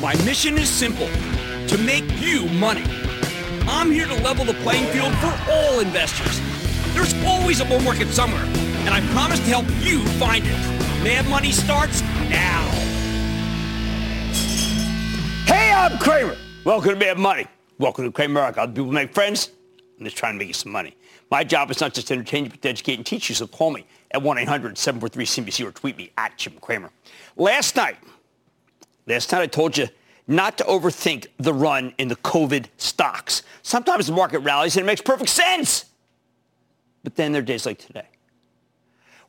My mission is simple, to make you money. I'm here to level the playing field for all investors. There's always a bull market somewhere, and I promise to help you find it. Mad Money starts now. Hey, I'm Cramer. Welcome to Mad Money. Welcome to Cramerica. Other people make friends. I'm just trying to make you some money. My job is not just to entertain you, but to educate and teach you, so call me at 1-800-743-CNBC or tweet me at Jim Cramer. Last night, last night I told you not to overthink the run in the COVID stocks. Sometimes the market rallies and it makes perfect sense. But then there are days like today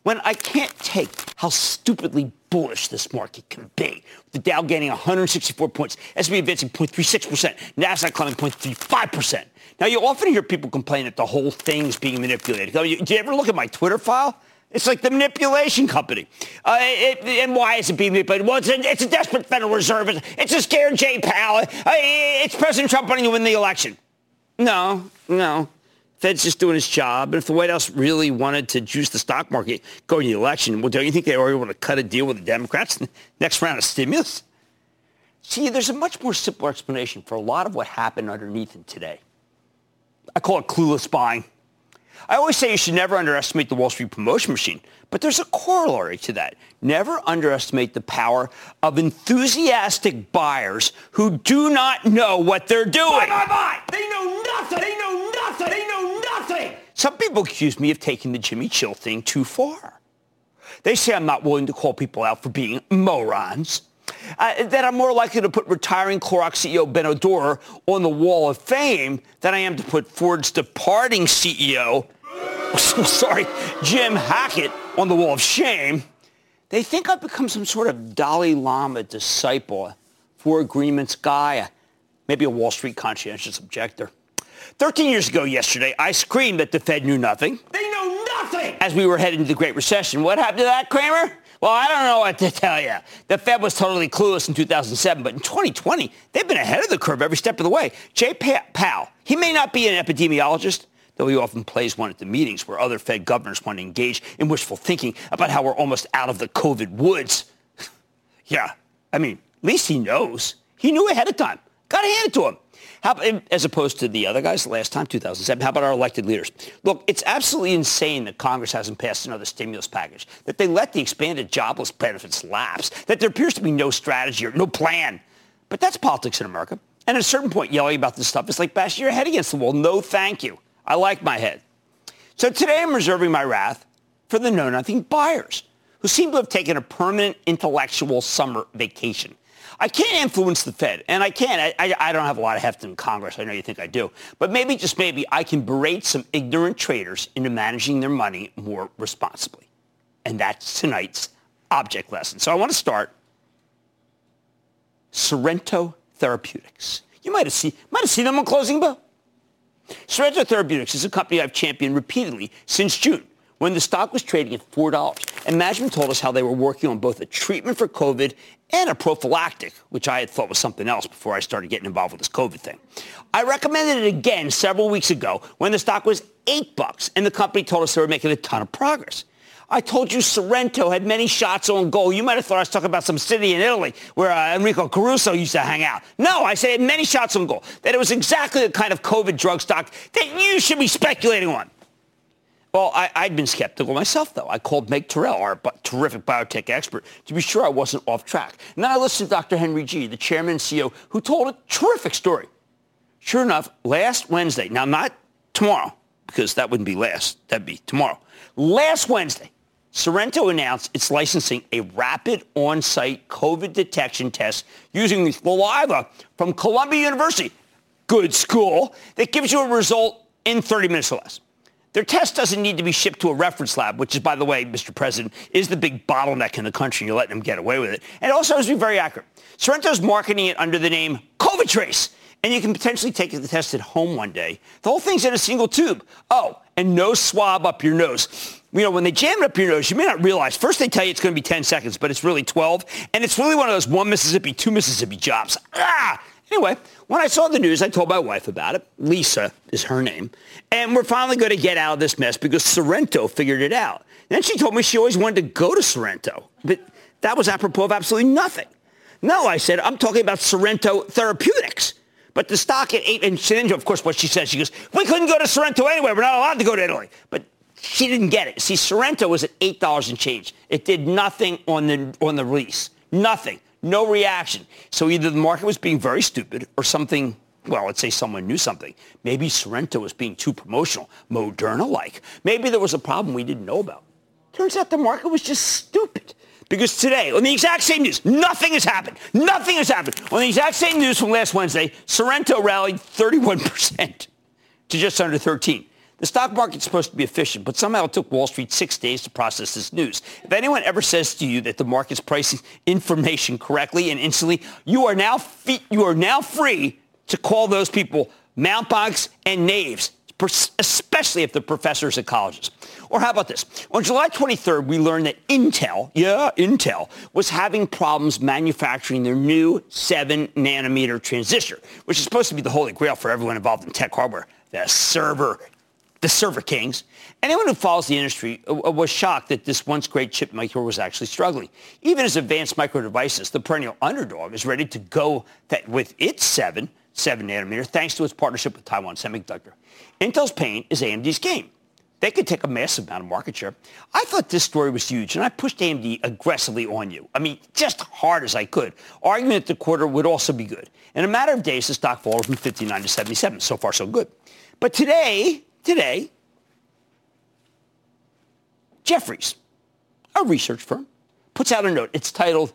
when I can't take how stupidly bullish this market can be. The Dow gaining 164 points, S&P advancing 0.36%, Nasdaq climbing 0.35%. Now, you often hear people complain that the whole thing's being manipulated. Do you ever look at my Twitter file? It's like the manipulation company. Uh, it, and why is it being manipulated? Well, it's a, it's a desperate Federal Reserve. It's, it's a scared Jay Powell. Uh, it's President Trump wanting to win the election. No, no. Fed's just doing his job. And if the White House really wanted to juice the stock market going to the election, well, don't you think they were able to cut a deal with the Democrats the next round of stimulus? See, there's a much more simple explanation for a lot of what happened underneath it today. I call it clueless buying. I always say you should never underestimate the Wall Street promotion machine, but there's a corollary to that. Never underestimate the power of enthusiastic buyers who do not know what they're doing. Buy, buy, buy. They know nothing. They know nothing. They know nothing. Some people accuse me of taking the Jimmy Chill thing too far. They say I'm not willing to call people out for being morons uh, that I'm more likely to put retiring Clorox CEO Benno Dorer on the wall of fame than I am to put Ford's departing CEO, sorry, Jim Hackett on the wall of shame. They think I've become some sort of Dalai Lama disciple, for agreements guy, maybe a Wall Street conscientious objector. 13 years ago yesterday, I screamed that the Fed knew nothing. They know nothing! As we were heading to the Great Recession. What happened to that, Cramer? Well, I don't know what to tell you. The Fed was totally clueless in 2007, but in 2020, they've been ahead of the curve every step of the way. Jay Powell, he may not be an epidemiologist, though he often plays one at the meetings where other Fed governors want to engage in wishful thinking about how we're almost out of the COVID woods. yeah, I mean, at least he knows. He knew ahead of time. Got to hand it to him. How, as opposed to the other guys last time, 2007, how about our elected leaders? Look, it's absolutely insane that Congress hasn't passed another stimulus package, that they let the expanded jobless benefits lapse, that there appears to be no strategy or no plan. But that's politics in America. And at a certain point, yelling about this stuff is like bashing your head against the wall. No, thank you. I like my head. So today I'm reserving my wrath for the know-nothing buyers who seem to have taken a permanent intellectual summer vacation. I can't influence the Fed, and I can't. I, I, I, don't have a lot of heft in Congress. I know you think I do. But maybe, just maybe, I can berate some ignorant traders into managing their money more responsibly. And that's tonight's object lesson. So I want to start Sorrento Therapeutics. You might have seen, might have seen them on Closing Bell. Sorrento Therapeutics is a company I've championed repeatedly since June when the stock was trading at $4. And management told us how they were working on both a treatment for COVID and a prophylactic, which I had thought was something else before I started getting involved with this COVID thing. I recommended it again several weeks ago when the stock was 8 bucks and the company told us they were making a ton of progress. I told you Sorrento had many shots on goal. You might have thought I was talking about some city in Italy where uh, Enrico Caruso used to hang out. No, I said many shots on goal. That it was exactly the kind of COVID drug stock that you should be speculating on. Well, I, had been skeptical myself, though. I called Meg Terrell, our terrific biotech expert, to be sure I wasn't off track. And then I listened to Dr. Henry Ji, the chairman and CEO, who told a terrific story. Sure enough, last Wednesday, now not tomorrow, because that wouldn't be last, that'd be tomorrow. Last Wednesday, Sorrento announced it's licensing a rapid on-site COVID detection test using the saliva from Columbia University, good school, that gives you a result in 30 minutes or less. Their test doesn't need to be shipped to a reference lab, which is, by the way, Mr. President, is the big bottleneck in the country. You're letting them get away with it. And it also has to be very accurate. Sorrento's marketing it under the name COVIDtrace. And you can potentially take the test at home one day. The whole thing's in a single tube. Oh, and no swab up your nose. You know, when they jam it up your nose, you may not realize. First, they tell you it's going to be 10 seconds, but it's really 12. And it's really one of those one Mississippi, two Mississippi jobs. Ah! Anyway, when I saw the news, I told my wife about it. Lisa is her name. And we're finally going to get out of this mess because Sorrento figured it out. And then she told me she always wanted to go to Sorrento. But that was apropos of absolutely nothing. No, I said, I'm talking about Sorrento Therapeutics. But the stock at eight, and of course, what she said, she goes, we couldn't go to Sorrento anyway. We're not allowed to go to Italy. But she didn't get it. See, Sorrento was at $8 and change. It did nothing on the, on the release. Nothing. No reaction. So either the market was being very stupid or something well, let's say someone knew something. Maybe Sorrento was being too promotional, Moderna-like. Maybe there was a problem we didn't know about. Turns out the market was just stupid. Because today, on the exact same news, nothing has happened. Nothing has happened. On the exact same news from last Wednesday, Sorrento rallied 31% to just under 13. The stock market's supposed to be efficient, but somehow it took Wall Street six days to process this news. If anyone ever says to you that the market's pricing information correctly and instantly, you are now, you are now free to call those people mountebanks and knaves, especially if they're professors at colleges. Or how about this? On July 23rd, we learned that Intel, yeah, Intel, was having problems manufacturing their new 7 nanometer transistor, which is supposed to be the holy grail for everyone involved in tech hardware, the server the server kings. Anyone who follows the industry uh, uh, was shocked that this once great chip maker was actually struggling. Even as Advanced Micro Devices, the perennial underdog, is ready to go with its 7, 7 nanometer thanks to its partnership with Taiwan Semiconductor. Intel's pain is AMD's game. They could take a massive amount of market share. I thought this story was huge, and I pushed AMD aggressively on you. I mean, just hard as I could, arguing that the quarter would also be good. In a matter of days, the stock fell from 59 to 77. So far, so good. But today, today, Jefferies, a research firm, puts out a note. It's titled,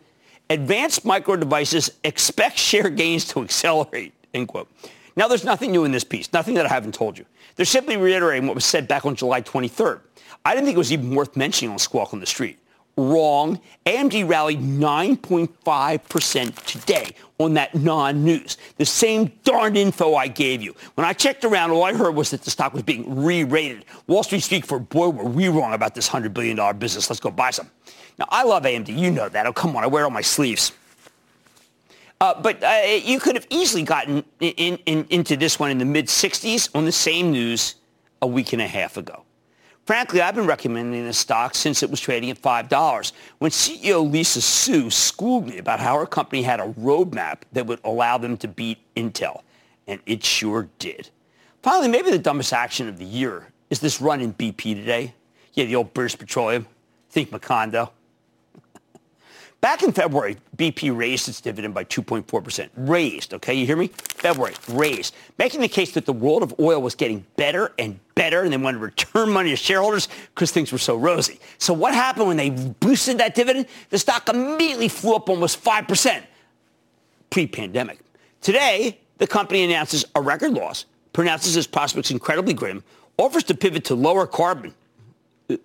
Advanced Micro Devices Expect Share Gains to Accelerate, end quote. Now, there's nothing new in this piece, nothing that I haven't told you. They're simply reiterating what was said back on July 23rd. I didn't think it was even worth mentioning on Squawk on the Street wrong. AMD rallied 9.5% today on that non-news. The same darn info I gave you. When I checked around, all I heard was that the stock was being re-rated. Wall Street speak for, boy, were we wrong about this $100 billion business. Let's go buy some. Now, I love AMD. You know that. Oh, come on. I wear it on my sleeves. Uh, but uh, you could have easily gotten in, in, into this one in the mid-60s on the same news a week and a half ago. Frankly, I've been recommending this stock since it was trading at $5. When CEO Lisa Su schooled me about how her company had a roadmap that would allow them to beat Intel, and it sure did. Finally, maybe the dumbest action of the year is this run in BP today. Yeah, the old British Petroleum. Think Macondo. Back in February, BP raised its dividend by 2.4%. Raised, okay? You hear me? February, raised. Making the case that the world of oil was getting better and better and they wanted to return money to shareholders because things were so rosy. So what happened when they boosted that dividend? The stock immediately flew up almost 5% pre-pandemic. Today, the company announces a record loss, pronounces its prospects incredibly grim, offers to pivot to lower carbon. Uh,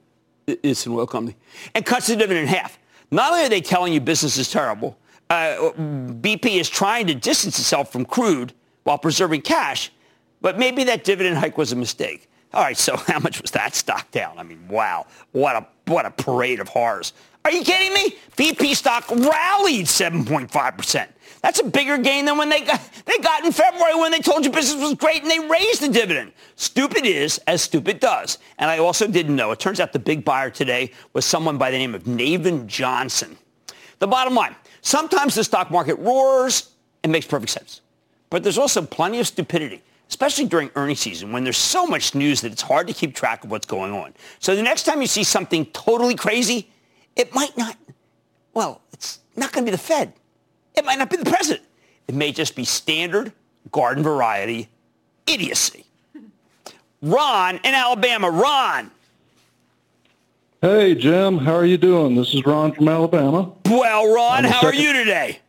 uh, it's an oil company. And cuts the dividend in half. Not only are they telling you business is terrible, uh, BP is trying to distance itself from crude while preserving cash, but maybe that dividend hike was a mistake. All right, so how much was that stock down? I mean, wow, what a what a parade of horrors. Are you kidding me? BP stock rallied 7.5%. That's a bigger gain than when they got, they got in February when they told you business was great and they raised the dividend. Stupid is as stupid does. And I also didn't know. It turns out the big buyer today was someone by the name of Navin Johnson. The bottom line, sometimes the stock market roars and makes perfect sense. But there's also plenty of stupidity especially during earnings season when there's so much news that it's hard to keep track of what's going on. So the next time you see something totally crazy, it might not, well, it's not going to be the Fed. It might not be the president. It may just be standard garden variety idiocy. Ron in Alabama. Ron. Hey, Jim. How are you doing? This is Ron from Alabama. Well, Ron, how second, are you today?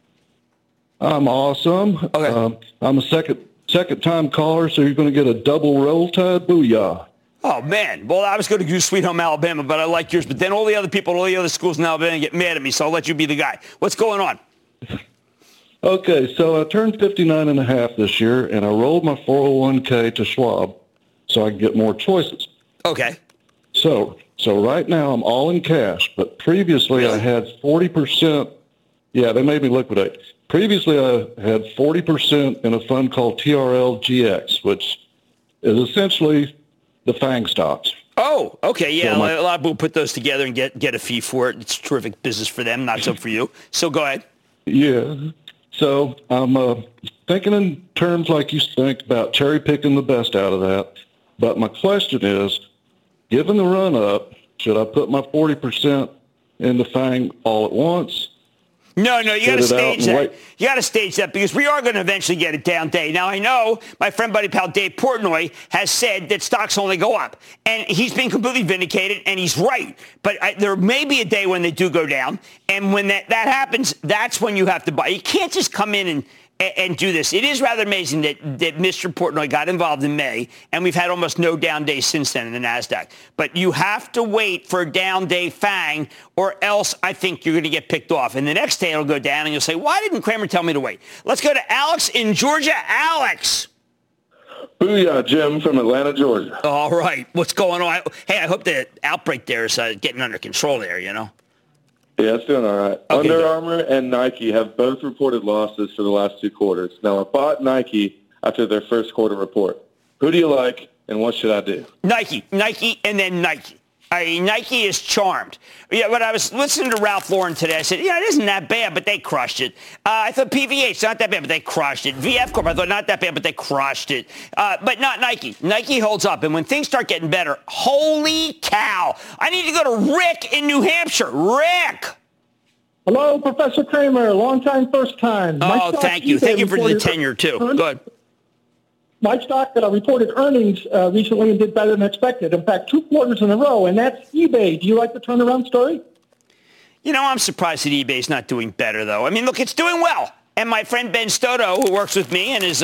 I'm awesome. Okay. Um, I'm a second second time caller, so you're going to get a double roll tide booyah. Oh man, well I was going to do Sweet Home Alabama, but I like yours. But then all the other people, all the other schools in Alabama get mad at me, so I'll let you be the guy. What's going on? Okay, so I turned 59 and a half this year, and I rolled my 401k to Schwab so I can get more choices. Okay. So, so right now I'm all in cash, but previously really? I had 40%. Yeah, they made me liquidate. Previously I had 40% in a fund called TRLGX, which is essentially the FANG stocks. Oh, okay, yeah. So my, a lot of people put those together and get get a fee for it. It's terrific business for them, not so for you. So go ahead. Yeah. So I'm uh, thinking in terms like you think about cherry picking the best out of that. But my question is, given the run up, should I put my 40% into FANG all at once? No, no, you got to stage that. Wait. You got to stage that because we are going to eventually get a down day. Now, I know my friend, buddy, pal Dave Portnoy has said that stocks only go up. And he's been completely vindicated, and he's right. But I, there may be a day when they do go down. And when that, that happens, that's when you have to buy. You can't just come in and and, and do this. It is rather amazing that, that Mr. Portnoy got involved in May, and we've had almost no down day since then in the NASDAQ. But you have to wait for a down day FANG, or else I think you're going to get picked off. And the next day it'll go down, and you'll say, why didn't Cramer tell me to wait? Let's go to Alex in Georgia. Alex. Booyah, Jim from Atlanta, Georgia. All right. What's going on? Hey, I hope the outbreak there is uh, getting under control there, you know? Yeah, it's doing all right. Okay, Under good. Armour and Nike have both reported losses for the last two quarters. Now, I bought Nike after their first quarter report. Who do you like, and what should I do? Nike, Nike, and then Nike. I mean, Nike is charmed. Yeah, when I was listening to Ralph Lauren today, I said, yeah, it isn't that bad, but they crushed it. Uh, I thought PVH, not that bad, but they crushed it. VF Corp, I thought not that bad, but they crushed it. Uh, but not Nike. Nike holds up. And when things start getting better, holy cow. I need to go to Rick in New Hampshire. Rick. Hello, Professor Cramer. Long time, first time. Oh, thank you. Thank you for the tenure, too. Good stock uh, reported earnings uh, recently and did better than expected. In fact, two quarters in a row, and that's eBay. Do you like the turnaround story? You know, I'm surprised that eBay's not doing better, though. I mean, look, it's doing well. And my friend Ben Stoto, who works with me and is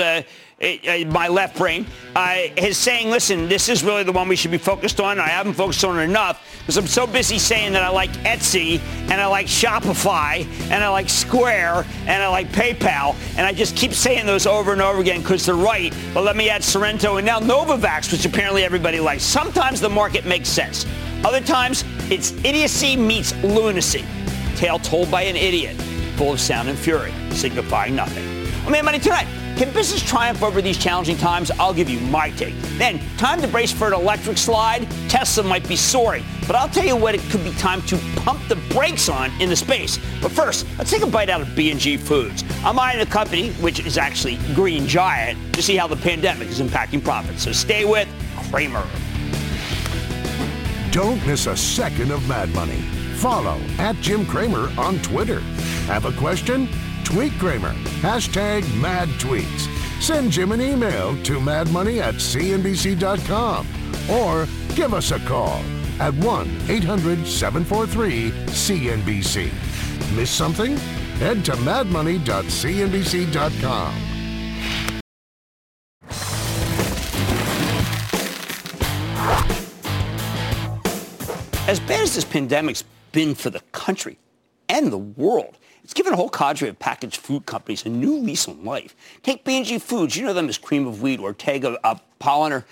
uh, my left brain, uh, is saying, listen, this is really the one we should be focused on. I haven't focused on it enough because I'm so busy saying that I like Etsy and I like Shopify and I like Square and I like PayPal. And I just keep saying those over and over again because they're right. But let me add Sorrento and now Novavax, which apparently everybody likes. Sometimes the market makes sense. Other times, it's idiocy meets lunacy. Tale told by an idiot full of sound and fury, signifying nothing. I'm Mad Money tonight. Can business triumph over these challenging times? I'll give you my take. Then, time to brace for an electric slide. Tesla might be soaring, but I'll tell you what it could be time to pump the brakes on in the space. But first, let's take a bite out of B&G Foods. I'm eyeing a company, which is actually Green Giant, to see how the pandemic is impacting profits. So stay with Cramer. Don't miss a second of Mad Money. Follow at Jim Cramer on Twitter. Have a question? Tweet Cramer. Hashtag mad tweets. Send Jim an email to madmoney at cnbc.com or give us a call at 1 800 743 CNBC. Miss something? Head to madmoney.cnbc.com. As bad as this pandemic's been for the country and the world. It's given a whole cadre of packaged food companies a new lease on life. Take B&G Foods. You know them as Cream of Wheat, Ortega, uh, Polaner,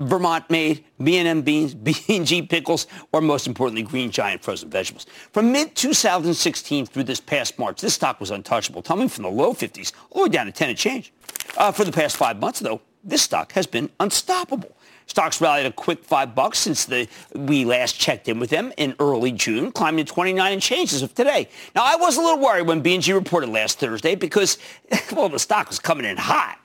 Vermont Maid, B&M beans, B&G pickles, or most importantly, Green Giant frozen vegetables. From mid-2016 through this past March, this stock was untouchable, tumbling from the low 50s all the way down to 10 and change. Uh, for the past five months, though, this stock has been unstoppable. Stocks rallied a quick five bucks since the, we last checked in with them in early June, climbing to 29 and change as of today. Now, I was a little worried when B&G reported last Thursday because, well, the stock was coming in hot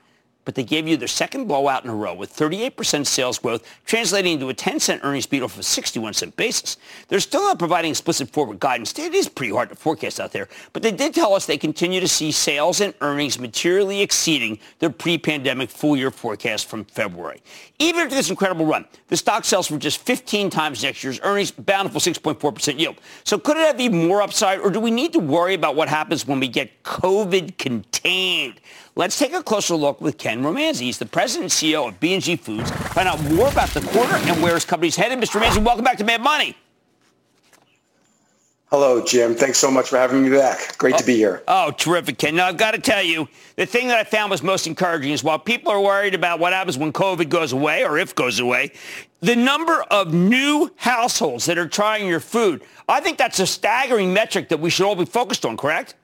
but they gave you their second blowout in a row with 38% sales growth, translating into a 10-cent earnings beat off a 61-cent basis. They're still not providing explicit forward guidance. It is pretty hard to forecast out there, but they did tell us they continue to see sales and earnings materially exceeding their pre-pandemic full-year forecast from February. Even after this incredible run, the stock sells for just 15 times next year's earnings, bountiful 6.4% yield. So could it have even more upside, or do we need to worry about what happens when we get COVID contained? Let's take a closer look with Ken Romanzi. He's the president and CEO of B&G Foods. Find out more about the quarter and where his company's headed. Mr. Romanzi, welcome back to Mad Money. Hello, Jim. Thanks so much for having me back. Great oh, to be here. Oh, oh, terrific, Ken. Now, I've got to tell you, the thing that I found was most encouraging is while people are worried about what happens when COVID goes away or if goes away, the number of new households that are trying your food, I think that's a staggering metric that we should all be focused on, correct?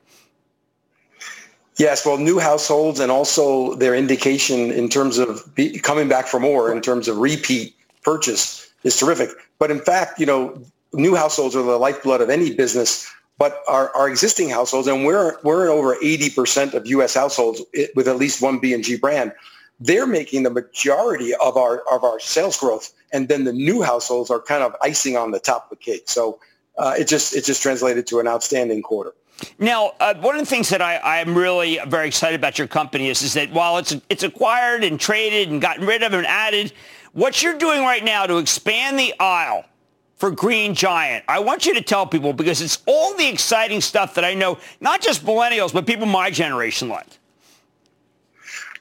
Yes, well, new households and also their indication in terms of be, coming back for more in terms of repeat purchase is terrific. But in fact, you know, new households are the lifeblood of any business but our, our existing households, and we're, we're in over 80% of U.S. households with at least one B&G brand, they're making the majority of our, of our sales growth. And then the new households are kind of icing on the top of the cake. So uh, it just it just translated to an outstanding quarter. Now, uh, one of the things that I, am really very excited about your company is, is that while it's it's acquired and traded and gotten rid of and added, what you're doing right now to expand the aisle for Green Giant, I want you to tell people because it's all the exciting stuff that I know, not just millennials, but people my generation like.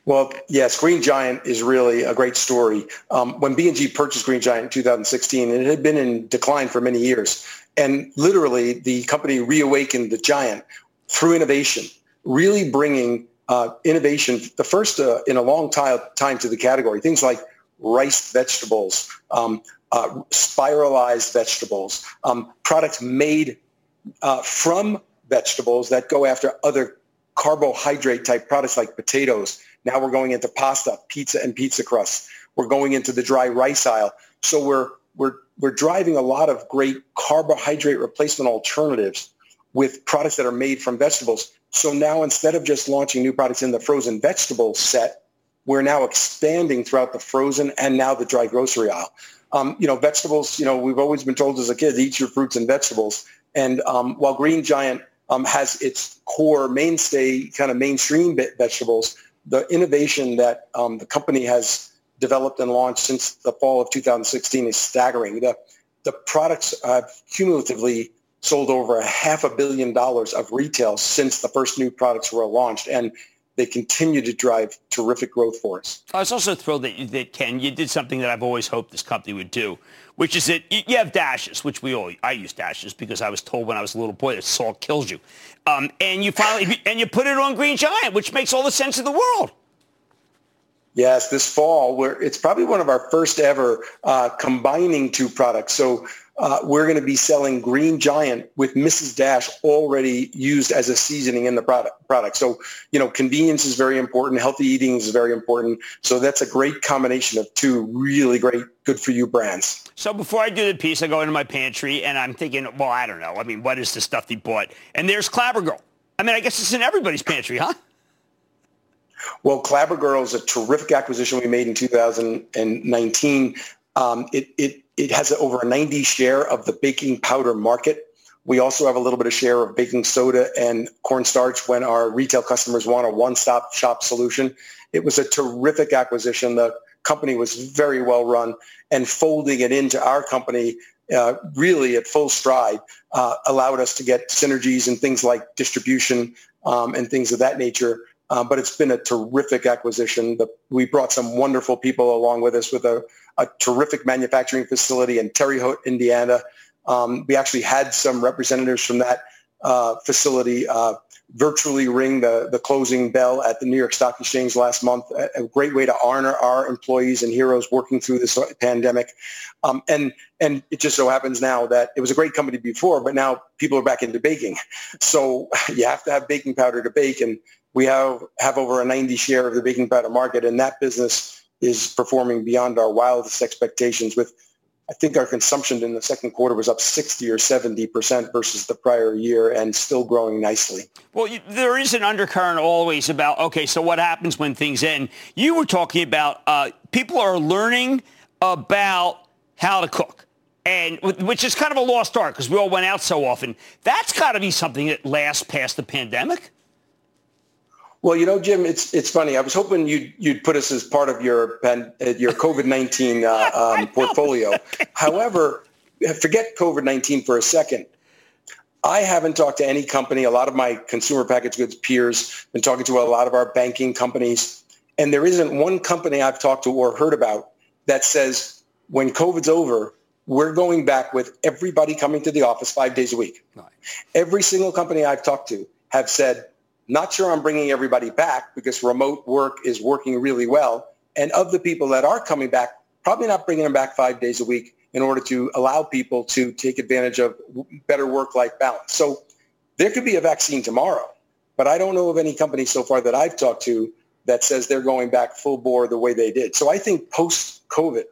Well, yes, Green Giant is really a great story. Um, when B&G purchased Green Giant in 2016, it had been in decline for many years. And literally, the company reawakened the giant through innovation, really bringing uh, innovation, the first uh, in a long time, time to the category. Things like rice vegetables, um, uh, spiralized vegetables, um, products made uh, from vegetables that go after other carbohydrate type products like potatoes. Now we're going into pasta, pizza, and pizza crusts. We're going into the dry rice aisle. So we're we're we're driving a lot of great carbohydrate replacement alternatives with products that are made from vegetables. So now instead of just launching new products in the frozen vegetable set, we're now expanding throughout the frozen and now the dry grocery aisle. Um, you know, vegetables, you know, we've always been told as a kid, eat your fruits and vegetables. And um, while Green Giant um, has its core mainstay kind of mainstream vegetables, the innovation that um, the company has developed and launched since the fall of 2016 is staggering. The, the products have cumulatively sold over a half a billion dollars of retail since the first new products were launched. And they continue to drive terrific growth for us. I was also thrilled that, that Ken, you did something that I've always hoped this company would do, which is that you have dashes, which we all, I use dashes because I was told when I was a little boy that salt kills you. Um, and you finally, and you put it on Green Giant, which makes all the sense in the world. Yes, this fall, it's probably one of our first ever uh, combining two products. So uh, we're going to be selling Green Giant with Mrs. Dash already used as a seasoning in the product. Product. So you know, convenience is very important. Healthy eating is very important. So that's a great combination of two really great, good for you brands. So before I do the piece, I go into my pantry and I'm thinking, well, I don't know. I mean, what is the stuff he bought? And there's Clabber Girl. I mean, I guess it's in everybody's pantry, huh? Well, Clabber Girl is a terrific acquisition we made in 2019. Um, it, it, it has over a 90 share of the baking powder market. We also have a little bit of share of baking soda and cornstarch when our retail customers want a one-stop shop solution. It was a terrific acquisition. The company was very well run and folding it into our company uh, really at full stride uh, allowed us to get synergies and things like distribution um, and things of that nature uh, but it's been a terrific acquisition. The, we brought some wonderful people along with us with a, a terrific manufacturing facility in Terre Haute, Indiana. Um, we actually had some representatives from that uh, facility uh, virtually ring the, the closing bell at the New York Stock Exchange last month. A, a great way to honor our employees and heroes working through this pandemic. Um, and and it just so happens now that it was a great company before, but now people are back into baking. So you have to have baking powder to bake. And we have, have over a 90 share of the baking powder market, and that business is performing beyond our wildest expectations with I think our consumption in the second quarter was up 60 or 70 percent versus the prior year and still growing nicely. Well, you, there is an undercurrent always about, okay, so what happens when things end? You were talking about uh, people are learning about how to cook. And which is kind of a lost art because we all went out so often. That's got to be something that lasts past the pandemic. Well, you know, Jim, it's it's funny. I was hoping you'd you'd put us as part of your uh, your COVID nineteen uh, um, portfolio. However, forget COVID nineteen for a second. I haven't talked to any company. A lot of my consumer packaged goods peers been talking to a lot of our banking companies, and there isn't one company I've talked to or heard about that says when COVID's over, we're going back with everybody coming to the office five days a week. Every single company I've talked to have said not sure I'm bringing everybody back because remote work is working really well. And of the people that are coming back, probably not bringing them back five days a week in order to allow people to take advantage of better work-life balance. So there could be a vaccine tomorrow, but I don't know of any company so far that I've talked to that says they're going back full bore the way they did. So I think post-COVID,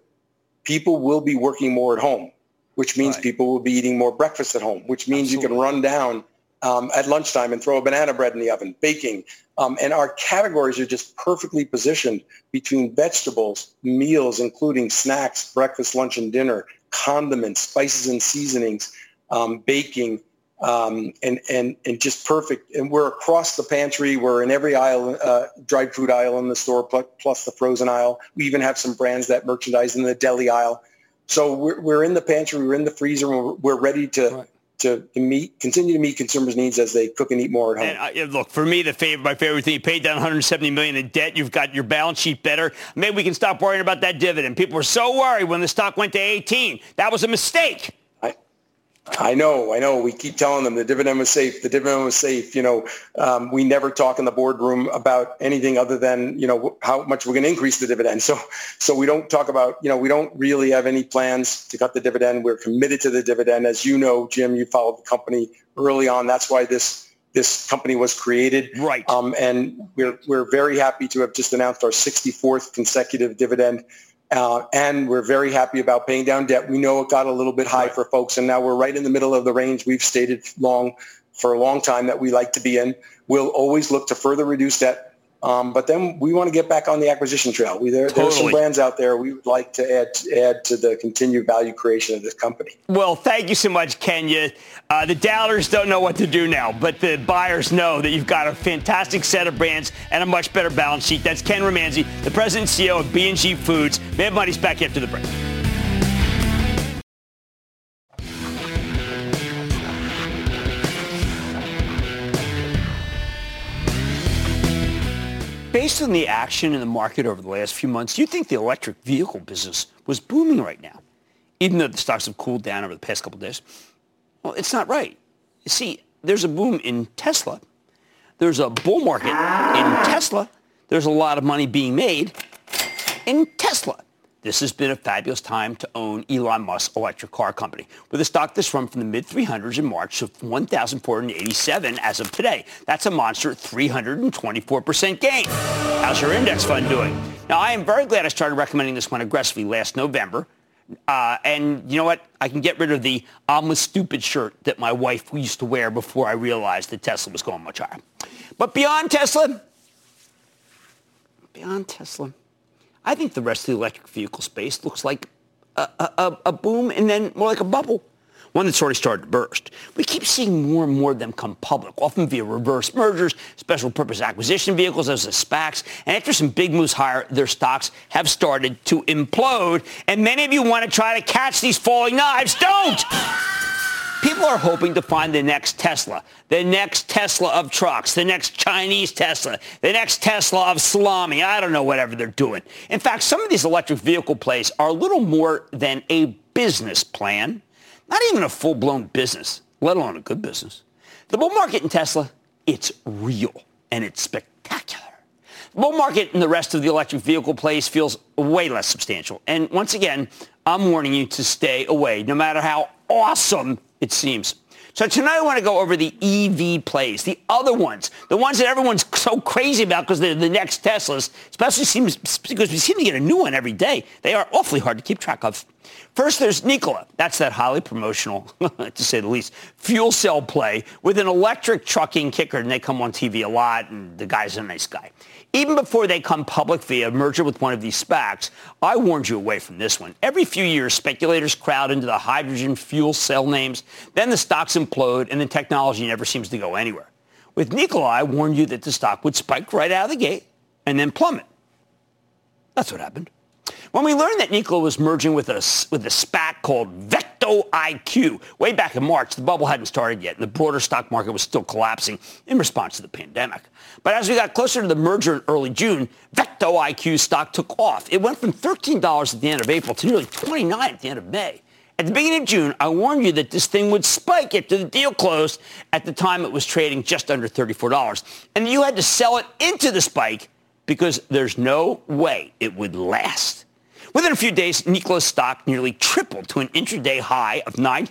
people will be working more at home, which means right. people will be eating more breakfast at home, which means Absolutely. you can run down um, at lunchtime and throw a banana bread in the oven, baking. Um, and our categories are just perfectly positioned between vegetables, meals, including snacks, breakfast, lunch, and dinner, condiments, spices and seasonings, um, baking, um, and, and, and just perfect. And we're across the pantry. We're in every aisle, uh, dried food aisle in the store, plus the frozen aisle. We even have some brands that merchandise in the deli aisle. So we're, we're in the pantry, we're in the freezer, we're, we're ready to, right. To, to, meet, continue to meet consumers' needs as they cook and eat more at home. And, uh, look, for me, the favorite, my favorite thing, you paid down 170 million in debt. You've got your balance sheet better. Maybe we can stop worrying about that dividend. People were so worried when the stock went to 18. That was a mistake. I know, I know. We keep telling them the dividend was safe. The dividend was safe. You know, um, we never talk in the boardroom about anything other than you know how much we're going to increase the dividend. So, so we don't talk about you know we don't really have any plans to cut the dividend. We're committed to the dividend, as you know, Jim. You followed the company early on. That's why this this company was created. Right. Um, and we're we're very happy to have just announced our 64th consecutive dividend. Uh, and we're very happy about paying down debt. We know it got a little bit high for folks, and now we're right in the middle of the range we've stated long for a long time that we like to be in. We'll always look to further reduce debt um, but then we want to get back on the acquisition trail. We, there, totally. there are some brands out there we would like to add add to the continued value creation of this company. Well, thank you so much, Kenya. Uh, the doubters don't know what to do now, but the buyers know that you've got a fantastic set of brands and a much better balance sheet. That's Ken Romanzi, the president and CEO of B&G Foods. Mad Money's back after the break. Based on the action in the market over the last few months, you think the electric vehicle business was booming right now, even though the stocks have cooled down over the past couple days. Well, it's not right. You see, there's a boom in Tesla. There's a bull market in Tesla. There's a lot of money being made in Tesla. This has been a fabulous time to own Elon Musk's electric car company, with a stock that's run from the mid-300s in March to 1,487 as of today. That's a monster 324% gain. How's your index fund doing? Now, I am very glad I started recommending this one aggressively last November. Uh, and you know what? I can get rid of the I'm a stupid shirt that my wife used to wear before I realized that Tesla was going much higher. But beyond Tesla, beyond Tesla, I think the rest of the electric vehicle space looks like a, a, a boom and then more like a bubble one that's already started to burst. We keep seeing more and more of them come public, often via reverse mergers, special purpose acquisition vehicles as the SPACs. And after some big moves higher, their stocks have started to implode. And many of you want to try to catch these falling knives. Don't! People are hoping to find the next Tesla, the next Tesla of trucks, the next Chinese Tesla, the next Tesla of salami. I don't know, whatever they're doing. In fact, some of these electric vehicle plays are little more than a business plan, not even a full-blown business, let alone a good business. The bull market in Tesla, it's real and it's spectacular. The bull market in the rest of the electric vehicle plays feels way less substantial. And once again, I'm warning you to stay away, no matter how awesome it seems. So tonight I want to go over the EV plays, the other ones, the ones that everyone's so crazy about because they're the next Teslas, especially seems because we seem to get a new one every day. They are awfully hard to keep track of. First, there's Nikola. That's that highly promotional, to say the least, fuel cell play with an electric trucking kicker, and they come on TV a lot, and the guy's a nice guy. Even before they come public via merger with one of these SPACs, I warned you away from this one. Every few years, speculators crowd into the hydrogen fuel cell names. Then the stocks implode, and the technology never seems to go anywhere. With Nikola, I warned you that the stock would spike right out of the gate and then plummet. That's what happened. When we learned that Nikola was merging with a, with a SPAC called VectoIQ, way back in March, the bubble hadn't started yet, and the broader stock market was still collapsing in response to the pandemic. But as we got closer to the merger in early June, VectoIQ stock took off. It went from $13 at the end of April to nearly $29 at the end of May. At the beginning of June, I warned you that this thing would spike after the deal closed. At the time, it was trading just under $34. And you had to sell it into the spike because there's no way it would last. Within a few days, Nikola's stock nearly tripled to an intraday high of 9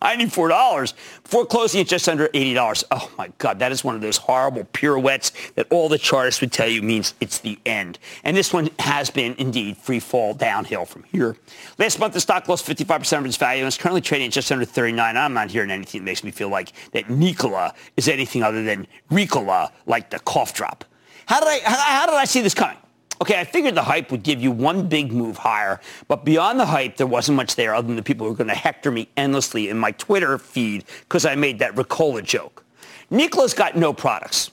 $94 before closing at just under $80. Oh my God, that is one of those horrible pirouettes that all the chartists would tell you means it's the end. And this one has been indeed free fall downhill from here. Last month, the stock lost 55% of its value and is currently trading at just under 39. I'm not hearing anything that makes me feel like that Nikola is anything other than Ricola, like the cough drop. How did I, how did I see this coming? Okay, I figured the hype would give you one big move higher, but beyond the hype, there wasn't much there other than the people who were going to hector me endlessly in my Twitter feed because I made that Ricola joke. Nikola's got no products.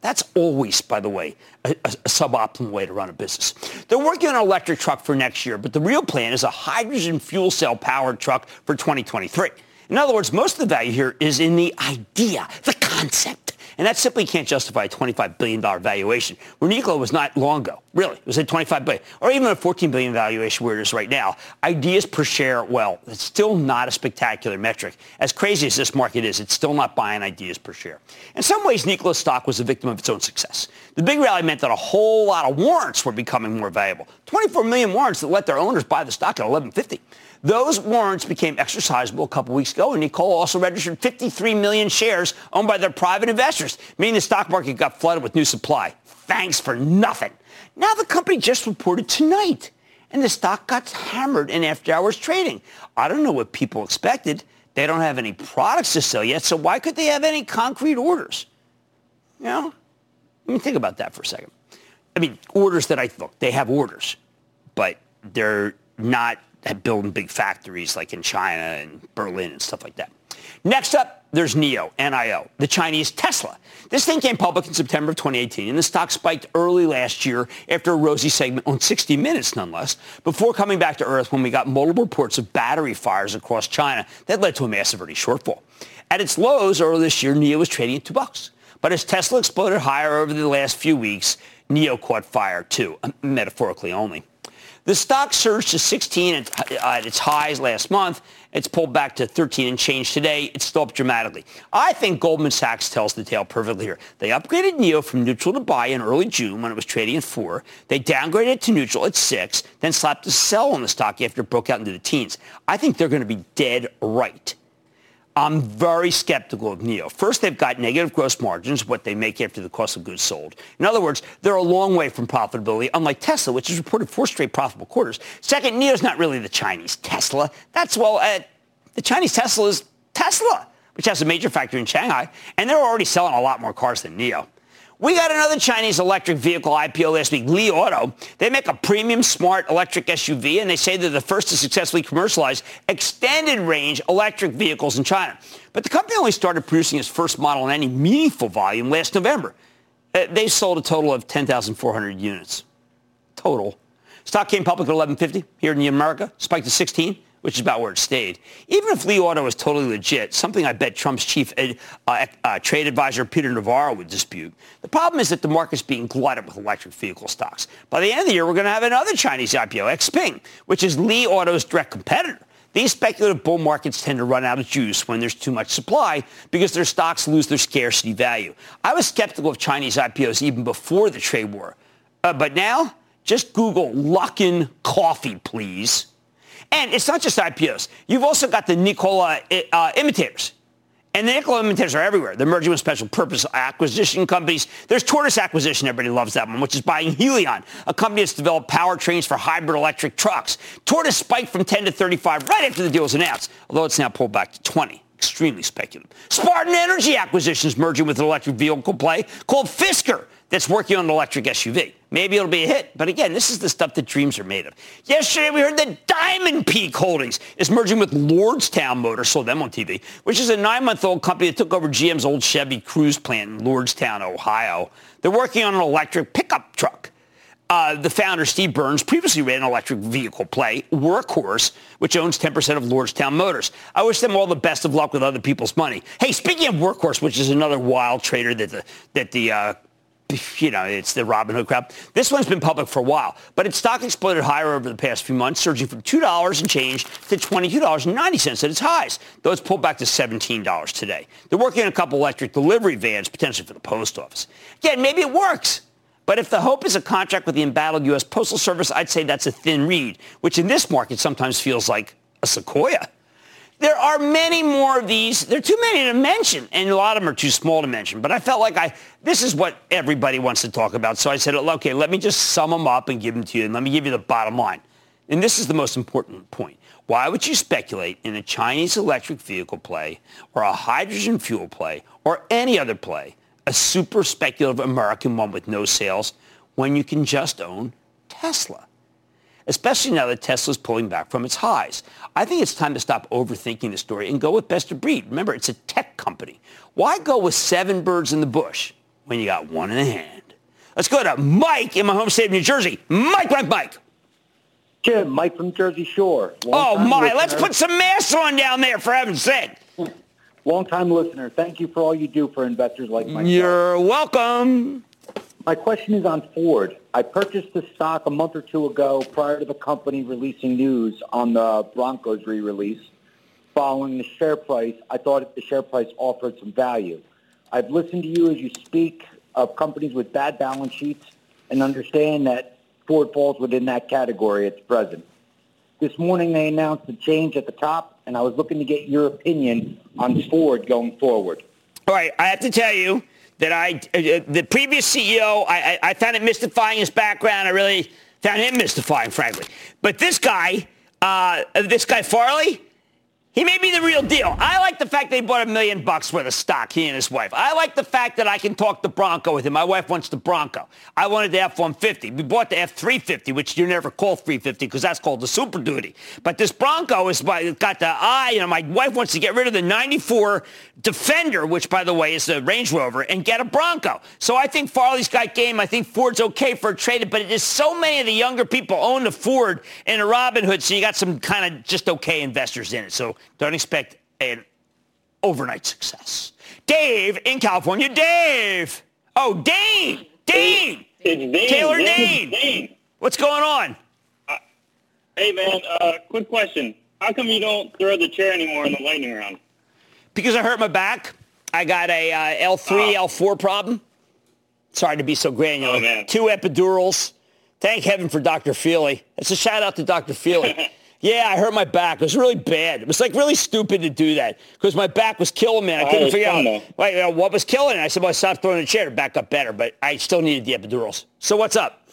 That's always, by the way, a, a, suboptimal way to run a business. They're working on an electric truck for next year, but the real plan is a hydrogen fuel cell powered truck for 2023. In other words, most of the value here is in the idea, the concept. And that simply can't justify a $25 billion valuation, where Nikola was not long ago. Really, it was at 25 billion, or even a 14 billion valuation where it is right now. Ideas per share, well, it's still not a spectacular metric. As crazy as this market is, it's still not buying ideas per share. In some ways, Nikola's stock was a victim of its own success. The big rally meant that a whole lot of warrants were becoming more valuable. 24 million warrants that let their owners buy the stock at 1150. Those warrants became exercisable a couple weeks ago, and Nikola also registered 53 million shares owned by their private investors, meaning the stock market got flooded with new supply. Thanks for nothing. Now the company just reported tonight, and the stock got hammered in after-hours trading. I don't know what people expected. They don't have any products to sell yet, so why could they have any concrete orders? You know, let me think about that for a second. I mean, orders that I look, they have orders, but they're not building big factories like in China and Berlin and stuff like that. Next up, there's NIO, NIO, the Chinese Tesla. This thing came public in September of 2018, and the stock spiked early last year after a rosy segment on 60 Minutes, nonetheless, before coming back to earth when we got multiple reports of battery fires across China that led to a massive earnings shortfall. At its lows earlier this year, NIO was trading at two bucks. But as Tesla exploded higher over the last few weeks, NIO caught fire too, metaphorically only. The stock surged to 16 at, at, its highs last month. It's pulled back to 13 and change today. It's still up dramatically. I think Goldman Sachs tells the tale perfectly here. They upgraded NIO from neutral to buy in early June when it was trading at 4. They downgraded it to neutral at 6, then slapped a sell on the stock after it broke out into the teens. I think they're going to be dead right. I'm very skeptical of NIO. First, they've got negative gross margins, what they make after the cost of goods sold. In other words, they're a long way from profitability, unlike Tesla, which has reported four straight profitable quarters. Second, NIO's not really the Chinese Tesla. That's, well, uh, the Chinese Tesla is Tesla, which has a major factory in Shanghai, and they're already selling a lot more cars than NIO. We got another Chinese electric vehicle IPO last week, Li Auto. They make a premium smart electric SUV, and they say they're the first to successfully commercialize extended range electric vehicles in China. But the company only started producing its first model in any meaningful volume last November. Uh, they sold a total of 10,400 units. Total. Stock came public at 11.50 here in America, spiked to 16 which is about where it stayed. Even if Li Auto was totally legit, something I bet Trump's chief ed, uh, uh, trade advisor Peter Navarro would dispute. The problem is that the market's being glutted with electric vehicle stocks. By the end of the year, we're going to have another Chinese IPO, Xpeng, which is Li Auto's direct competitor. These speculative bull markets tend to run out of juice when there's too much supply because their stocks lose their scarcity value. I was skeptical of Chinese IPOs even before the trade war. Uh, but now, just Google Luckin Coffee, please. And it's not just IPOs. You've also got the Nikola uh, imitators. And the Nikola imitators are everywhere. They're merging with special purpose acquisition companies. There's Tortoise Acquisition. Everybody loves that one, which is buying Hyliion, a company that's developed powertrains for hybrid electric trucks. Tortoise spiked from 10 to 35 right after the deal was announced, although it's now pulled back to 20 extremely speculative. Spartan Energy Acquisitions merging with an electric vehicle play called Fisker that's working on an electric SUV. Maybe it'll be a hit. But again, this is the stuff that dreams are made of. Yesterday, we heard that Diamond Peak Holdings is merging with Lordstown Motors, sold them on TV, which is a nine-month-old company that took over GM's old Chevy Cruze plant in Lordstown, Ohio. They're working on an electric pickup truck. Uh, the founder, Steve Burns, previously ran an electric vehicle play, Workhorse, which owns 10% of Lordstown Motors. I wish them all the best of luck with other people's money. Hey, speaking of Workhorse, which is another wild trader that the, that the uh, you know, it's the Robinhood crap. This one's been public for a while, but its stock exploded higher over the past few months, surging from $2 and change to $22.90 at its highs, though it's pulled back to $17 today. They're working on a couple electric delivery vans, potentially for the post office. Again, maybe it works. But if the hope is a contract with the embattled U.S. Postal Service, I'd say that's a thin read, which in this market sometimes feels like a sequoia. There are many more of these. There are too many to mention, and a lot of them are too small to mention. But I felt like I, this is what everybody wants to talk about. So I said, okay, let me just sum them up and give them to you, and let me give you the bottom line. And this is the most important point. Why would you speculate in a Chinese electric vehicle play or a hydrogen fuel play or any other play, a super speculative American one with no sales, when you can just own Tesla? Especially now that Tesla's pulling back from its highs. I think it's time to stop overthinking the story and go with best of breed. Remember, it's a tech company. Why go with seven birds in the bush when you got one in the hand? Let's go to Mike in my home state of New Jersey. Mike, Mike, Mike. Jim, Mike from Jersey Shore. oh, my. Listener. Let's put some masks on down there, for heaven's sake. Long-time listener. Thank you for all you do for investors like myself. You're welcome. My question is on Ford. I purchased the stock a month or two ago prior to the company releasing news on the Broncos re-release. Following the share price, I thought the share price offered some value. I've listened to you as you speak of companies with bad balance sheets and understand that Ford falls within that category at present. This morning they announced a change at the top, and I was looking to get your opinion on Ford going forward. All right, I have to tell you, that I, uh, uh, the previous CEO, I, I, I found it mystifying his background. I really found him mystifying, frankly. But this guy, uh, this guy Farley, he may be the real deal. I like the fact they bought a million bucks worth of stock, he and his wife. I like the fact that I can talk the Bronco with him. My wife wants the Bronco. I wanted the F-150. We bought the F-350, which you never call 350 because that's called the Super Duty. But this Bronco is got the eye. You know, my wife wants to get rid of the 94 Defender, which, by the way, is the Range Rover, and get a Bronco. So I think Farley's got game. I think Ford's okay for a trade, but it is so many of the younger people own the Ford and a Robinhood, so you got some kind of just okay investors in it. So don't expect an overnight success. Dave in California. Dave. Oh, Dane. Dane. It's Dane. Taylor Dayne. Dane. What's going on? Uh, hey, man. Uh, quick question. How come you don't throw the chair anymore in the lightning round? Because I hurt my back. I got a uh, L3, oh. L4 problem. Sorry to be so granular. Oh, Two epidurals. Thank heaven for Dr. Feely. It's a shout out to Dr. Feely. Yeah, I hurt my back. It was really bad. It was like really stupid to do that because my back was killing me. I couldn't figure out like, you know, what was killing it. I said, well, I stopped throwing the chair. Back up better, but I still needed the epidurals. So what's up?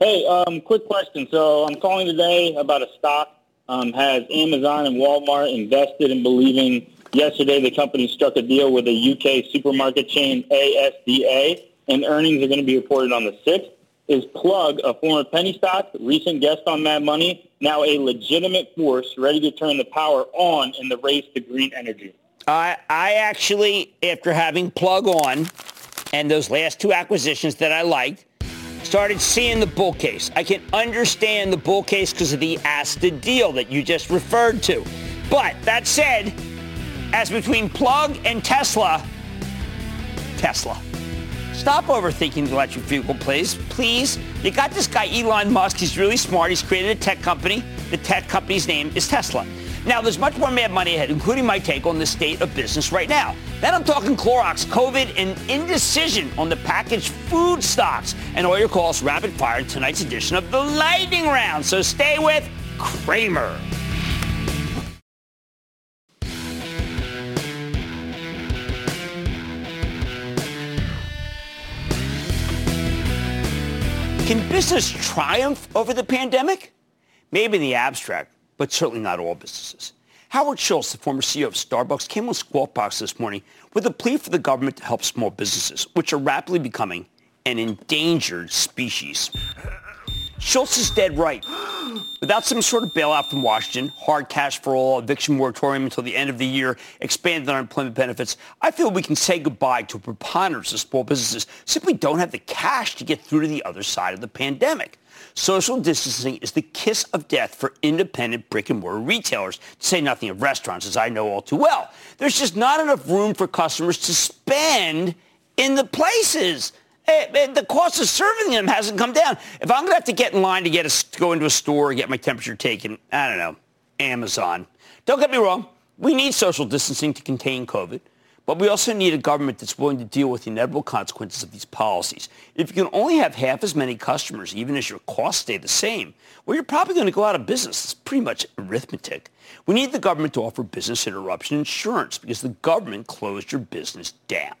Hey, um, quick question. So I'm calling today about a stock. Um, has Amazon and Walmart invested in believing yesterday the company struck a deal with a UK supermarket chain, ASDA, and earnings are going to be reported on the 6th? Is Plug, a former penny stock, recent guest on Mad Money, now a legitimate force ready to turn the power on in the race to green energy? I, I actually, after having Plug on and those last two acquisitions that I liked, started seeing the bull case. I can understand the bull case because of the ASDA deal that you just referred to. But that said, as between Plug and Tesla, Tesla. Stop overthinking the electric vehicle, please. Please. You got this guy, Elon Musk. He's really smart. He's created a tech company. The tech company's name is Tesla. Now, there's much more mad money ahead, including my take on the state of business right now. Then I'm talking Clorox, COVID, and indecision on the packaged food stocks. And all your calls rapid fire in tonight's edition of the Lightning Round. So stay with Cramer. Can business triumph over the pandemic? Maybe in the abstract, but certainly not all businesses. Howard Schultz, the former CEO of Starbucks, came on Squawk Box this morning with a plea for the government to help small businesses, which are rapidly becoming an endangered species. Schultz is dead right. Without some sort of bailout from Washington, hard cash for all, eviction moratorium until the end of the year, expanded unemployment benefits, I feel we can say goodbye to a preponderance of small businesses simply don't have the cash to get through to the other side of the pandemic. Social distancing is the kiss of death for independent brick and mortar retailers, to say nothing of restaurants, as I know all too well. There's just not enough room for customers to spend in the places. Eh, the cost of serving them hasn't come down. If I'm going to have to get in line to get a, to go into a store and get my temperature taken, I don't know, Amazon. Don't get me wrong. We need social distancing to contain COVID. But we also need a government that's willing to deal with the inevitable consequences of these policies. If you can only have half as many customers, even as your costs stay the same, well, you're probably going to go out of business. It's pretty much arithmetic. We need the government to offer business interruption insurance because the government closed your business down.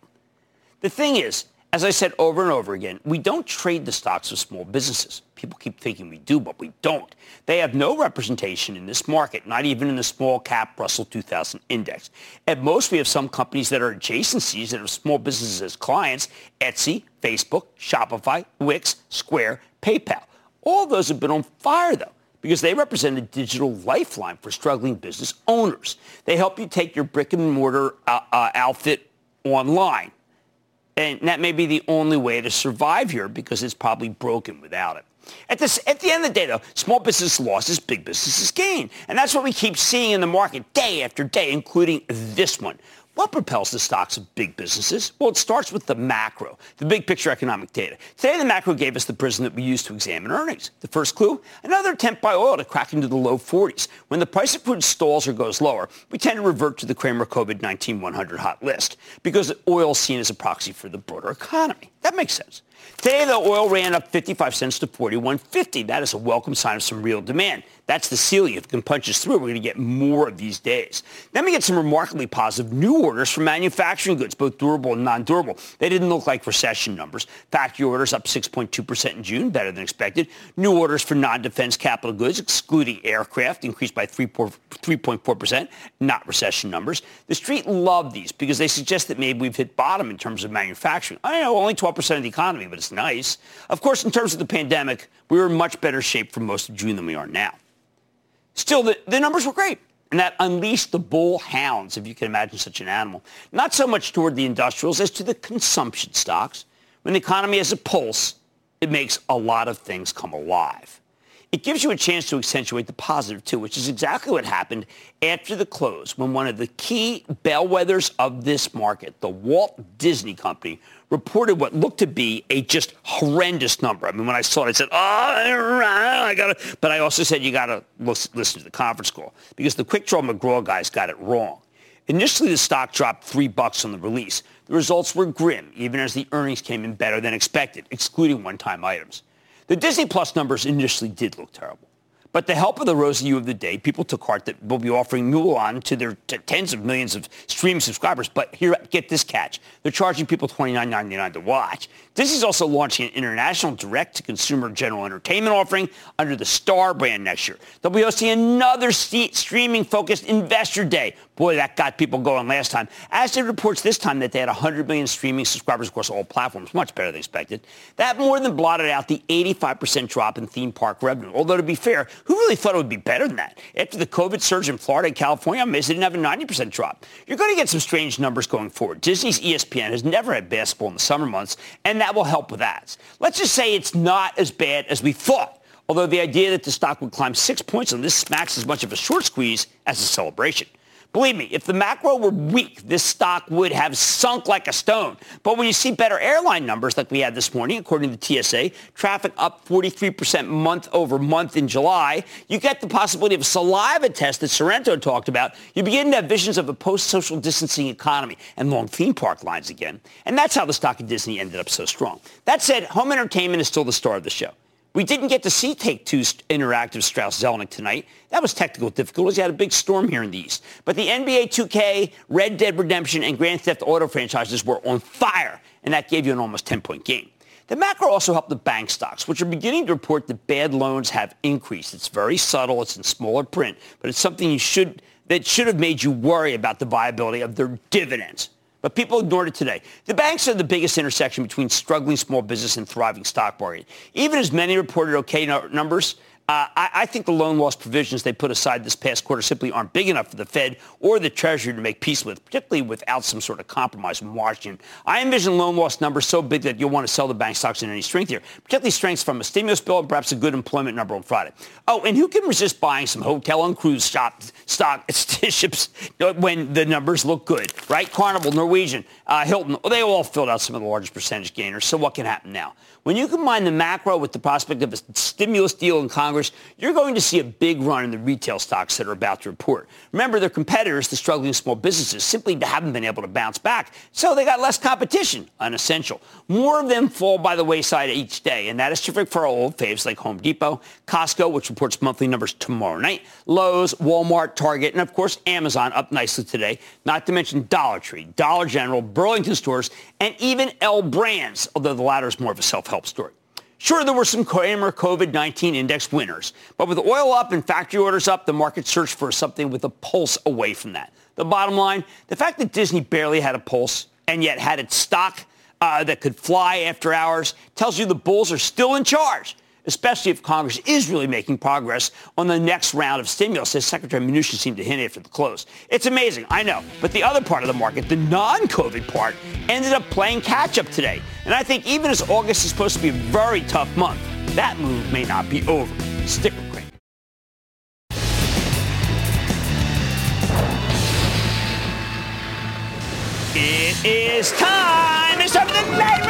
The thing is, as I said over and over again, we don't trade the stocks of small businesses. People keep thinking we do, but we don't. They have no representation in this market, not even in the small cap Russell 2000 index. At most, we have some companies that are adjacencies that have small businesses as clients, Etsy, Facebook, Shopify, Wix, Square, PayPal. All those have been on fire, though because they represent a digital lifeline for struggling business owners. They help you take your brick and mortar uh, uh, outfit online. And that may be the only way to survive here because it's probably broken without it. At, this, at the end of the day, though, small business losses, big businesses gain. And that's what we keep seeing in the market day after day, including this one. What propels the stocks of big businesses? Well, it starts with the macro, the big picture economic data. Today, the macro gave us the prism that we use to examine earnings. The first clue, another attempt by oil to crack into the low 40s. When the price of crude stalls or goes lower, we tend to revert to the Cramer COVID-19 100 hot list because oil is seen as a proxy for the broader economy. That makes sense. Today, the oil ran up 55 cents to 41.50. That is a welcome sign of some real demand. That's the ceiling. If it can punch us through, we're going to get more of these days. Then we get some remarkably positive new orders for manufacturing goods, both durable and non-durable. They didn't look like recession numbers. Factory orders up 6.2% in June, better than expected. New orders for non-defense capital goods, excluding aircraft, increased by 3.4%, not recession numbers. The street loved these because they suggest that maybe we've hit bottom in terms of manufacturing. I know only 12% of the economy, but it's nice. Of course, in terms of the pandemic, we were in much better shape for most of June than we are now. Still, the, the numbers were great. And that unleashed the bull hounds, if you can imagine such an animal. Not so much toward the industrials as to the consumption stocks. When the economy has a pulse, it makes a lot of things come alive. It gives you a chance to accentuate the positive too, which is exactly what happened after the close when one of the key bellwethers of this market, the Walt Disney Company, reported what looked to be a just horrendous number. I mean, when I saw it, I said, oh, I got to, but I also said you got to listen to the conference call because the quick draw McGraw guys got it wrong. Initially, the stock dropped three bucks on the release. The results were grim, even as the earnings came in better than expected, excluding one-time items. The Disney Plus numbers initially did look terrible. But the help of the you of the day, people took heart that will be offering Mulan to their tens of millions of streaming subscribers. But here, get this catch. They're charging people $29.99 to watch. Disney's also launching an international direct-to-consumer general entertainment offering under the Star brand next year. They'll be hosting another st- streaming-focused investor day. Boy, that got people going last time. As did reports this time that they had 100 million streaming subscribers across all platforms, much better than expected. That more than blotted out the 85% drop in theme park revenue. Although, to be fair, who really thought it would be better than that? After the COVID surge in Florida and California, they didn't have a 90% drop. You're going to get some strange numbers going forward. Disney's ESPN has never had basketball in the summer months, and that will help with ads. Let's just say it's not as bad as we thought. Although the idea that the stock would climb six points on this smacks as much of a short squeeze as a celebration. Believe me, if the macro were weak, this stock would have sunk like a stone. But when you see better airline numbers like we had this morning, according to TSA, traffic up 43% month over month in July, you get the possibility of a saliva test that Sorrento talked about. You begin to have visions of a post-social distancing economy and long theme park lines again. And that's how the stock of Disney ended up so strong. That said, home entertainment is still the star of the show. We didn't get to see Take Two's Interactive Strauss Zelnick tonight. That was technical difficulties. You had a big storm here in the East. But the NBA 2K, Red Dead Redemption, and Grand Theft Auto franchises were on fire, and that gave you an almost 10-point game. The macro also helped the bank stocks, which are beginning to report that bad loans have increased. It's very subtle. It's in smaller print, but it's something you should that should have made you worry about the viability of their dividends. But people ignored it today. The banks are the biggest intersection between struggling small business and thriving stock market. Even as many reported okay numbers, uh, I, I, think the loan loss provisions they put aside this past quarter simply aren't big enough for the Fed or the Treasury to make peace with, particularly without some sort of compromise from Washington. I envision loan loss numbers so big that you'll want to sell the bank stocks in any strength here, particularly strengths from a stimulus bill and perhaps a good employment number on Friday. Oh, and who can resist buying some hotel and cruise shop stock ships when the numbers look good, right? Carnival, Norwegian, uh, Hilton, they all filled out some of the largest percentage gainers. So what can happen now? When you combine the macro with the prospect of a stimulus deal in Congress, You're going to see a big run in the retail stocks that are about to report. Remember, their competitors, the struggling small businesses, simply haven't been able to bounce back, so they got less competition, unessential. More of them fall by the wayside each day, and that is terrific for our old faves like Home Depot, Costco, which reports monthly numbers tomorrow night, Lowe's, Walmart, Target, and of course Amazon up nicely today, not to mention Dollar Tree, Dollar General, Burlington Stores, and even L Brands, although the latter is more of a self-help story. Sure, there were some Cramer COVID-19 index winners, but with oil up and factory orders up, the market searched for something with a pulse away from that. The bottom line, the fact that Disney barely had a pulse and yet had its stock uh, that could fly after hours tells you the bulls are still in charge especially if Congress is really making progress on the next round of stimulus, as Secretary Mnuchin seemed to hint after the close. It's amazing, I know. But the other part of the market, the non-COVID part, ended up playing catch-up today. And I think even as August is supposed to be a very tough month, that move may not be over. Stick with Cramer. It is time. It's time for the night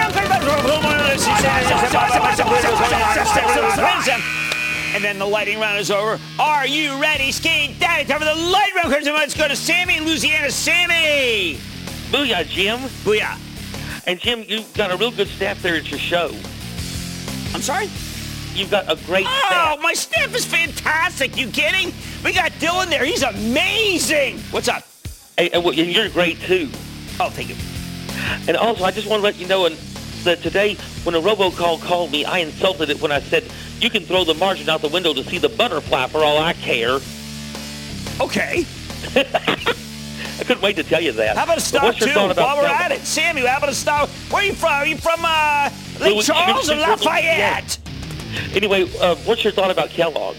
and then the lighting round is over. Are you ready, Ski Daddy? Time for the light round. Let's go to Sammy, Louisiana. Sammy! Booyah, Jim. Booyah. And Jim, you've got a real good staff there at your show. I'm sorry? You've got a great oh, staff. Oh, my staff is fantastic. You kidding? We got Dylan there. He's amazing. What's up? Hey, and you're great, too. Oh, thank you. And also, I just want to let you know, that today when a robocall called me, I insulted it when I said, you can throw the margin out the window to see the butterfly for all I care. Okay. I couldn't wait to tell you that. How about a stock too? While we're at it, Sammy, how about a stock? Where are you from? Are you from uh, Lake well, Charles or Lafayette? Anyway, uh, what's your thought about Kellogg?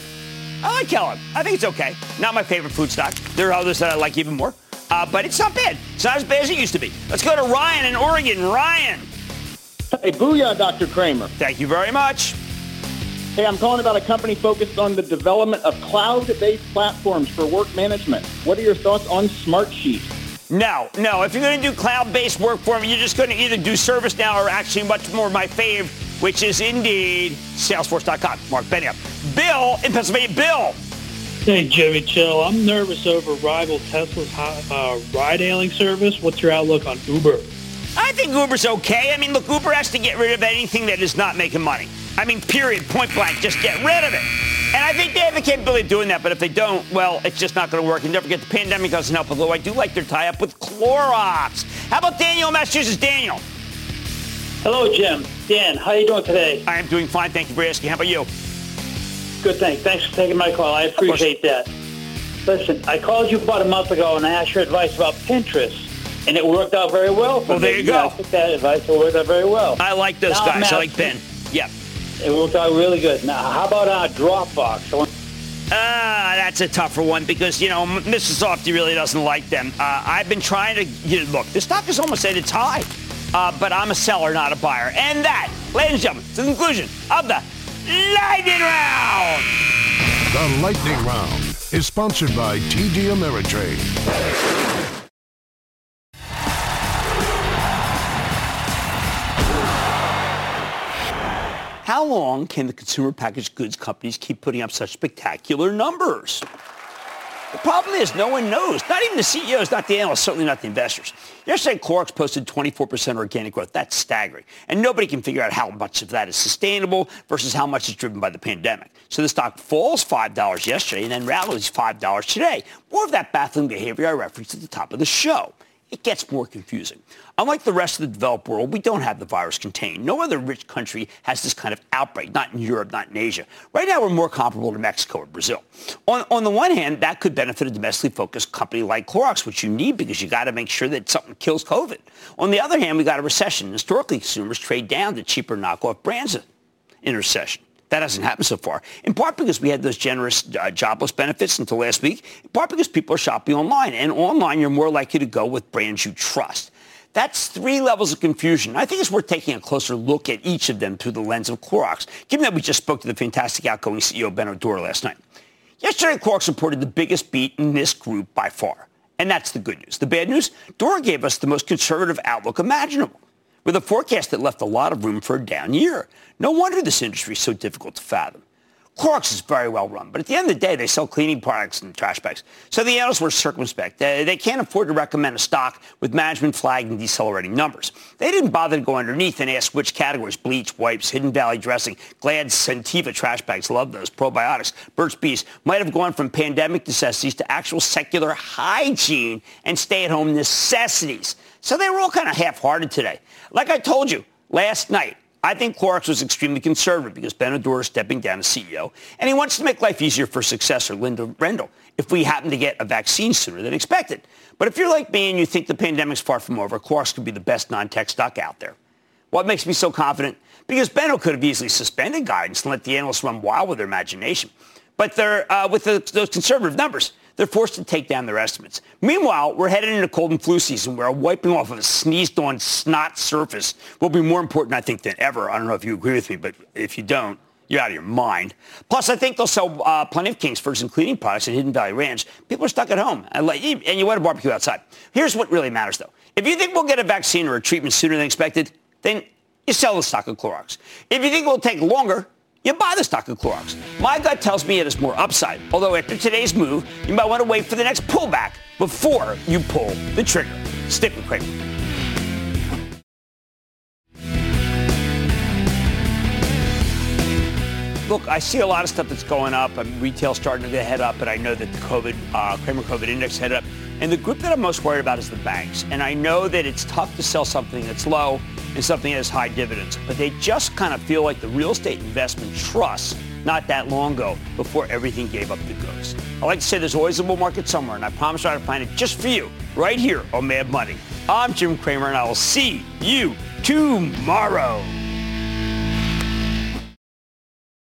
I like Kellogg. I think it's okay. Not my favorite food stock. There are others that I like even more. Uh, but it's not bad. It's not as bad as it used to be. Let's go to Ryan in Oregon. Ryan. Hey, booyah, Dr. Cramer. Thank you very much. Hey, I'm calling about a company focused on the development of cloud-based platforms for work management. What are your thoughts on Smartsheet? No, no. If you're going to do cloud-based work for me, you're just going to either do ServiceNow or actually much more my fave, which is indeed Salesforce.com. Marc Benioff. Bill in Pennsylvania. Bill. Hey, Jimmy Chill. I'm nervous over rival Tesla's uh, ride-hailing service. What's your outlook on Uber? I think Uber's okay. I mean, look, Uber has to get rid of anything that is not making money. I mean, period, point blank, just get rid of it. And I think they have the capability of doing that, but if they don't, well, it's just not going to work. And don't forget, the pandemic doesn't help, although I do like their tie-up with Clorox. How about Daniel Massachusetts? Daniel. Hello, Jim. Dan, how are you doing today? I am doing fine. Thank you for asking. How about you? Good, thanks. Thanks for taking my call. I appreciate that. Listen, I called you about a month ago and I asked your advice about Pinterest and it worked out very well. well, there you go. I took that advice. It worked out very well. I like those now, guys. I like Ben. Yep. It worked out really good. Now, how about uh, Dropbox? Ah, uh, that's a tougher one because, you know, Mrs. Softy really doesn't like them. Uh, I've been trying to, you know, look, the stock is almost at its high, uh, but I'm a seller, not a buyer. And that, ladies and gentlemen, is the conclusion of the Lightning Round. The Lightning Round is sponsored by TD Ameritrade. How long can the consumer packaged goods companies keep putting up such spectacular numbers? The problem is no one knows. Not even the CEOs, not the analysts, certainly not the investors. Yesterday, Clorox posted 24% organic growth. That's staggering. And nobody can figure out how much of that is sustainable versus how much is driven by the pandemic. So the stock falls $5 yesterday and then rallies $5 today. More of that baffling behavior I referenced at the top of the show it gets more confusing. Unlike the rest of the developed world, we don't have the virus contained. No other rich country has this kind of outbreak, not in Europe, not in Asia. Right now, we're more comparable to Mexico or Brazil. On, on the one hand, that could benefit a domestically focused company like Clorox, which you need because you got to make sure that something kills COVID. On the other hand, we got a recession. Historically, consumers trade down to cheaper knockoff brands in a recession. That hasn't happened so far. In part because we had those generous uh, jobless benefits until last week. In part because people are shopping online. And online, you're more likely to go with brands you trust. That's three levels of confusion. I think it's worth taking a closer look at each of them through the lens of Clorox, given that we just spoke to the fantastic outgoing CEO, Benno Dorer, last night. Yesterday, Clorox reported the biggest beat in this group by far. And that's the good news. The bad news, Doher gave us the most conservative outlook imaginable with a forecast that left a lot of room for a down year. No wonder this industry is so difficult to fathom. Clorox is very well run, but at the end of the day, they sell cleaning products and trash bags. So the analysts were circumspect. They, can't afford to recommend a stock with management flagging decelerating numbers. They didn't bother to go underneath and ask which categories, bleach, wipes, Hidden Valley dressing, Glad, Scentiva trash bags, love those, probiotics, Burt's Bees, might have gone from pandemic necessities to actual secular hygiene and stay-at-home necessities. So they were all kind of half-hearted today. Like I told you last night, I think Clorox was extremely conservative because Benno Dorer is stepping down as CEO, and he wants to make life easier for successor Linda Rendle if we happen to get a vaccine sooner than expected. But if you're like me and you think the pandemic's far from over, Clorox could be the best non-tech stock out there. What makes me so confident? Because Benno could have easily suspended guidance and let the analysts run wild with their imagination. But they're, uh, with the, those conservative numbers, they're forced to take down their estimates. Meanwhile, we're headed into cold and flu season where wiping off of a sneezed-on snot surface will be more important, I think, than ever. I don't know if you agree with me, but if you don't, you're out of your mind. Plus, I think they'll sell uh, plenty of Kingsfords and cleaning products at Hidden Valley Ranch. People are stuck at home, and, and you want to barbecue outside. Here's what really matters, though. If you think we'll get a vaccine or a treatment sooner than expected, then you sell the stock of Clorox. If you think it will take longer, you buy the stock of Clorox. My gut tells me it is more upside, although after today's move, you might want to wait for the next pullback before you pull the trigger. Stick with Cramer. Look, I see a lot of stuff that's going up. I mean, retail starting to head up, and I know that the COVID, uh, Cramer COVID index head up. And the group that I'm most worried about is the banks. And I know that it's tough to sell something that's low and something that has high dividends, but they just kind of feel like the real estate investment trust not that long ago before everything gave up the ghost. I like to say there's always a bull market somewhere, and I promise I'll find it just for you right here on Mad Money. I'm Jim Cramer, and I will see you tomorrow.